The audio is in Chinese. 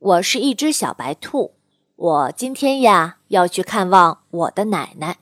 我是一只小白兔我今天呀要去看望我的奶奶。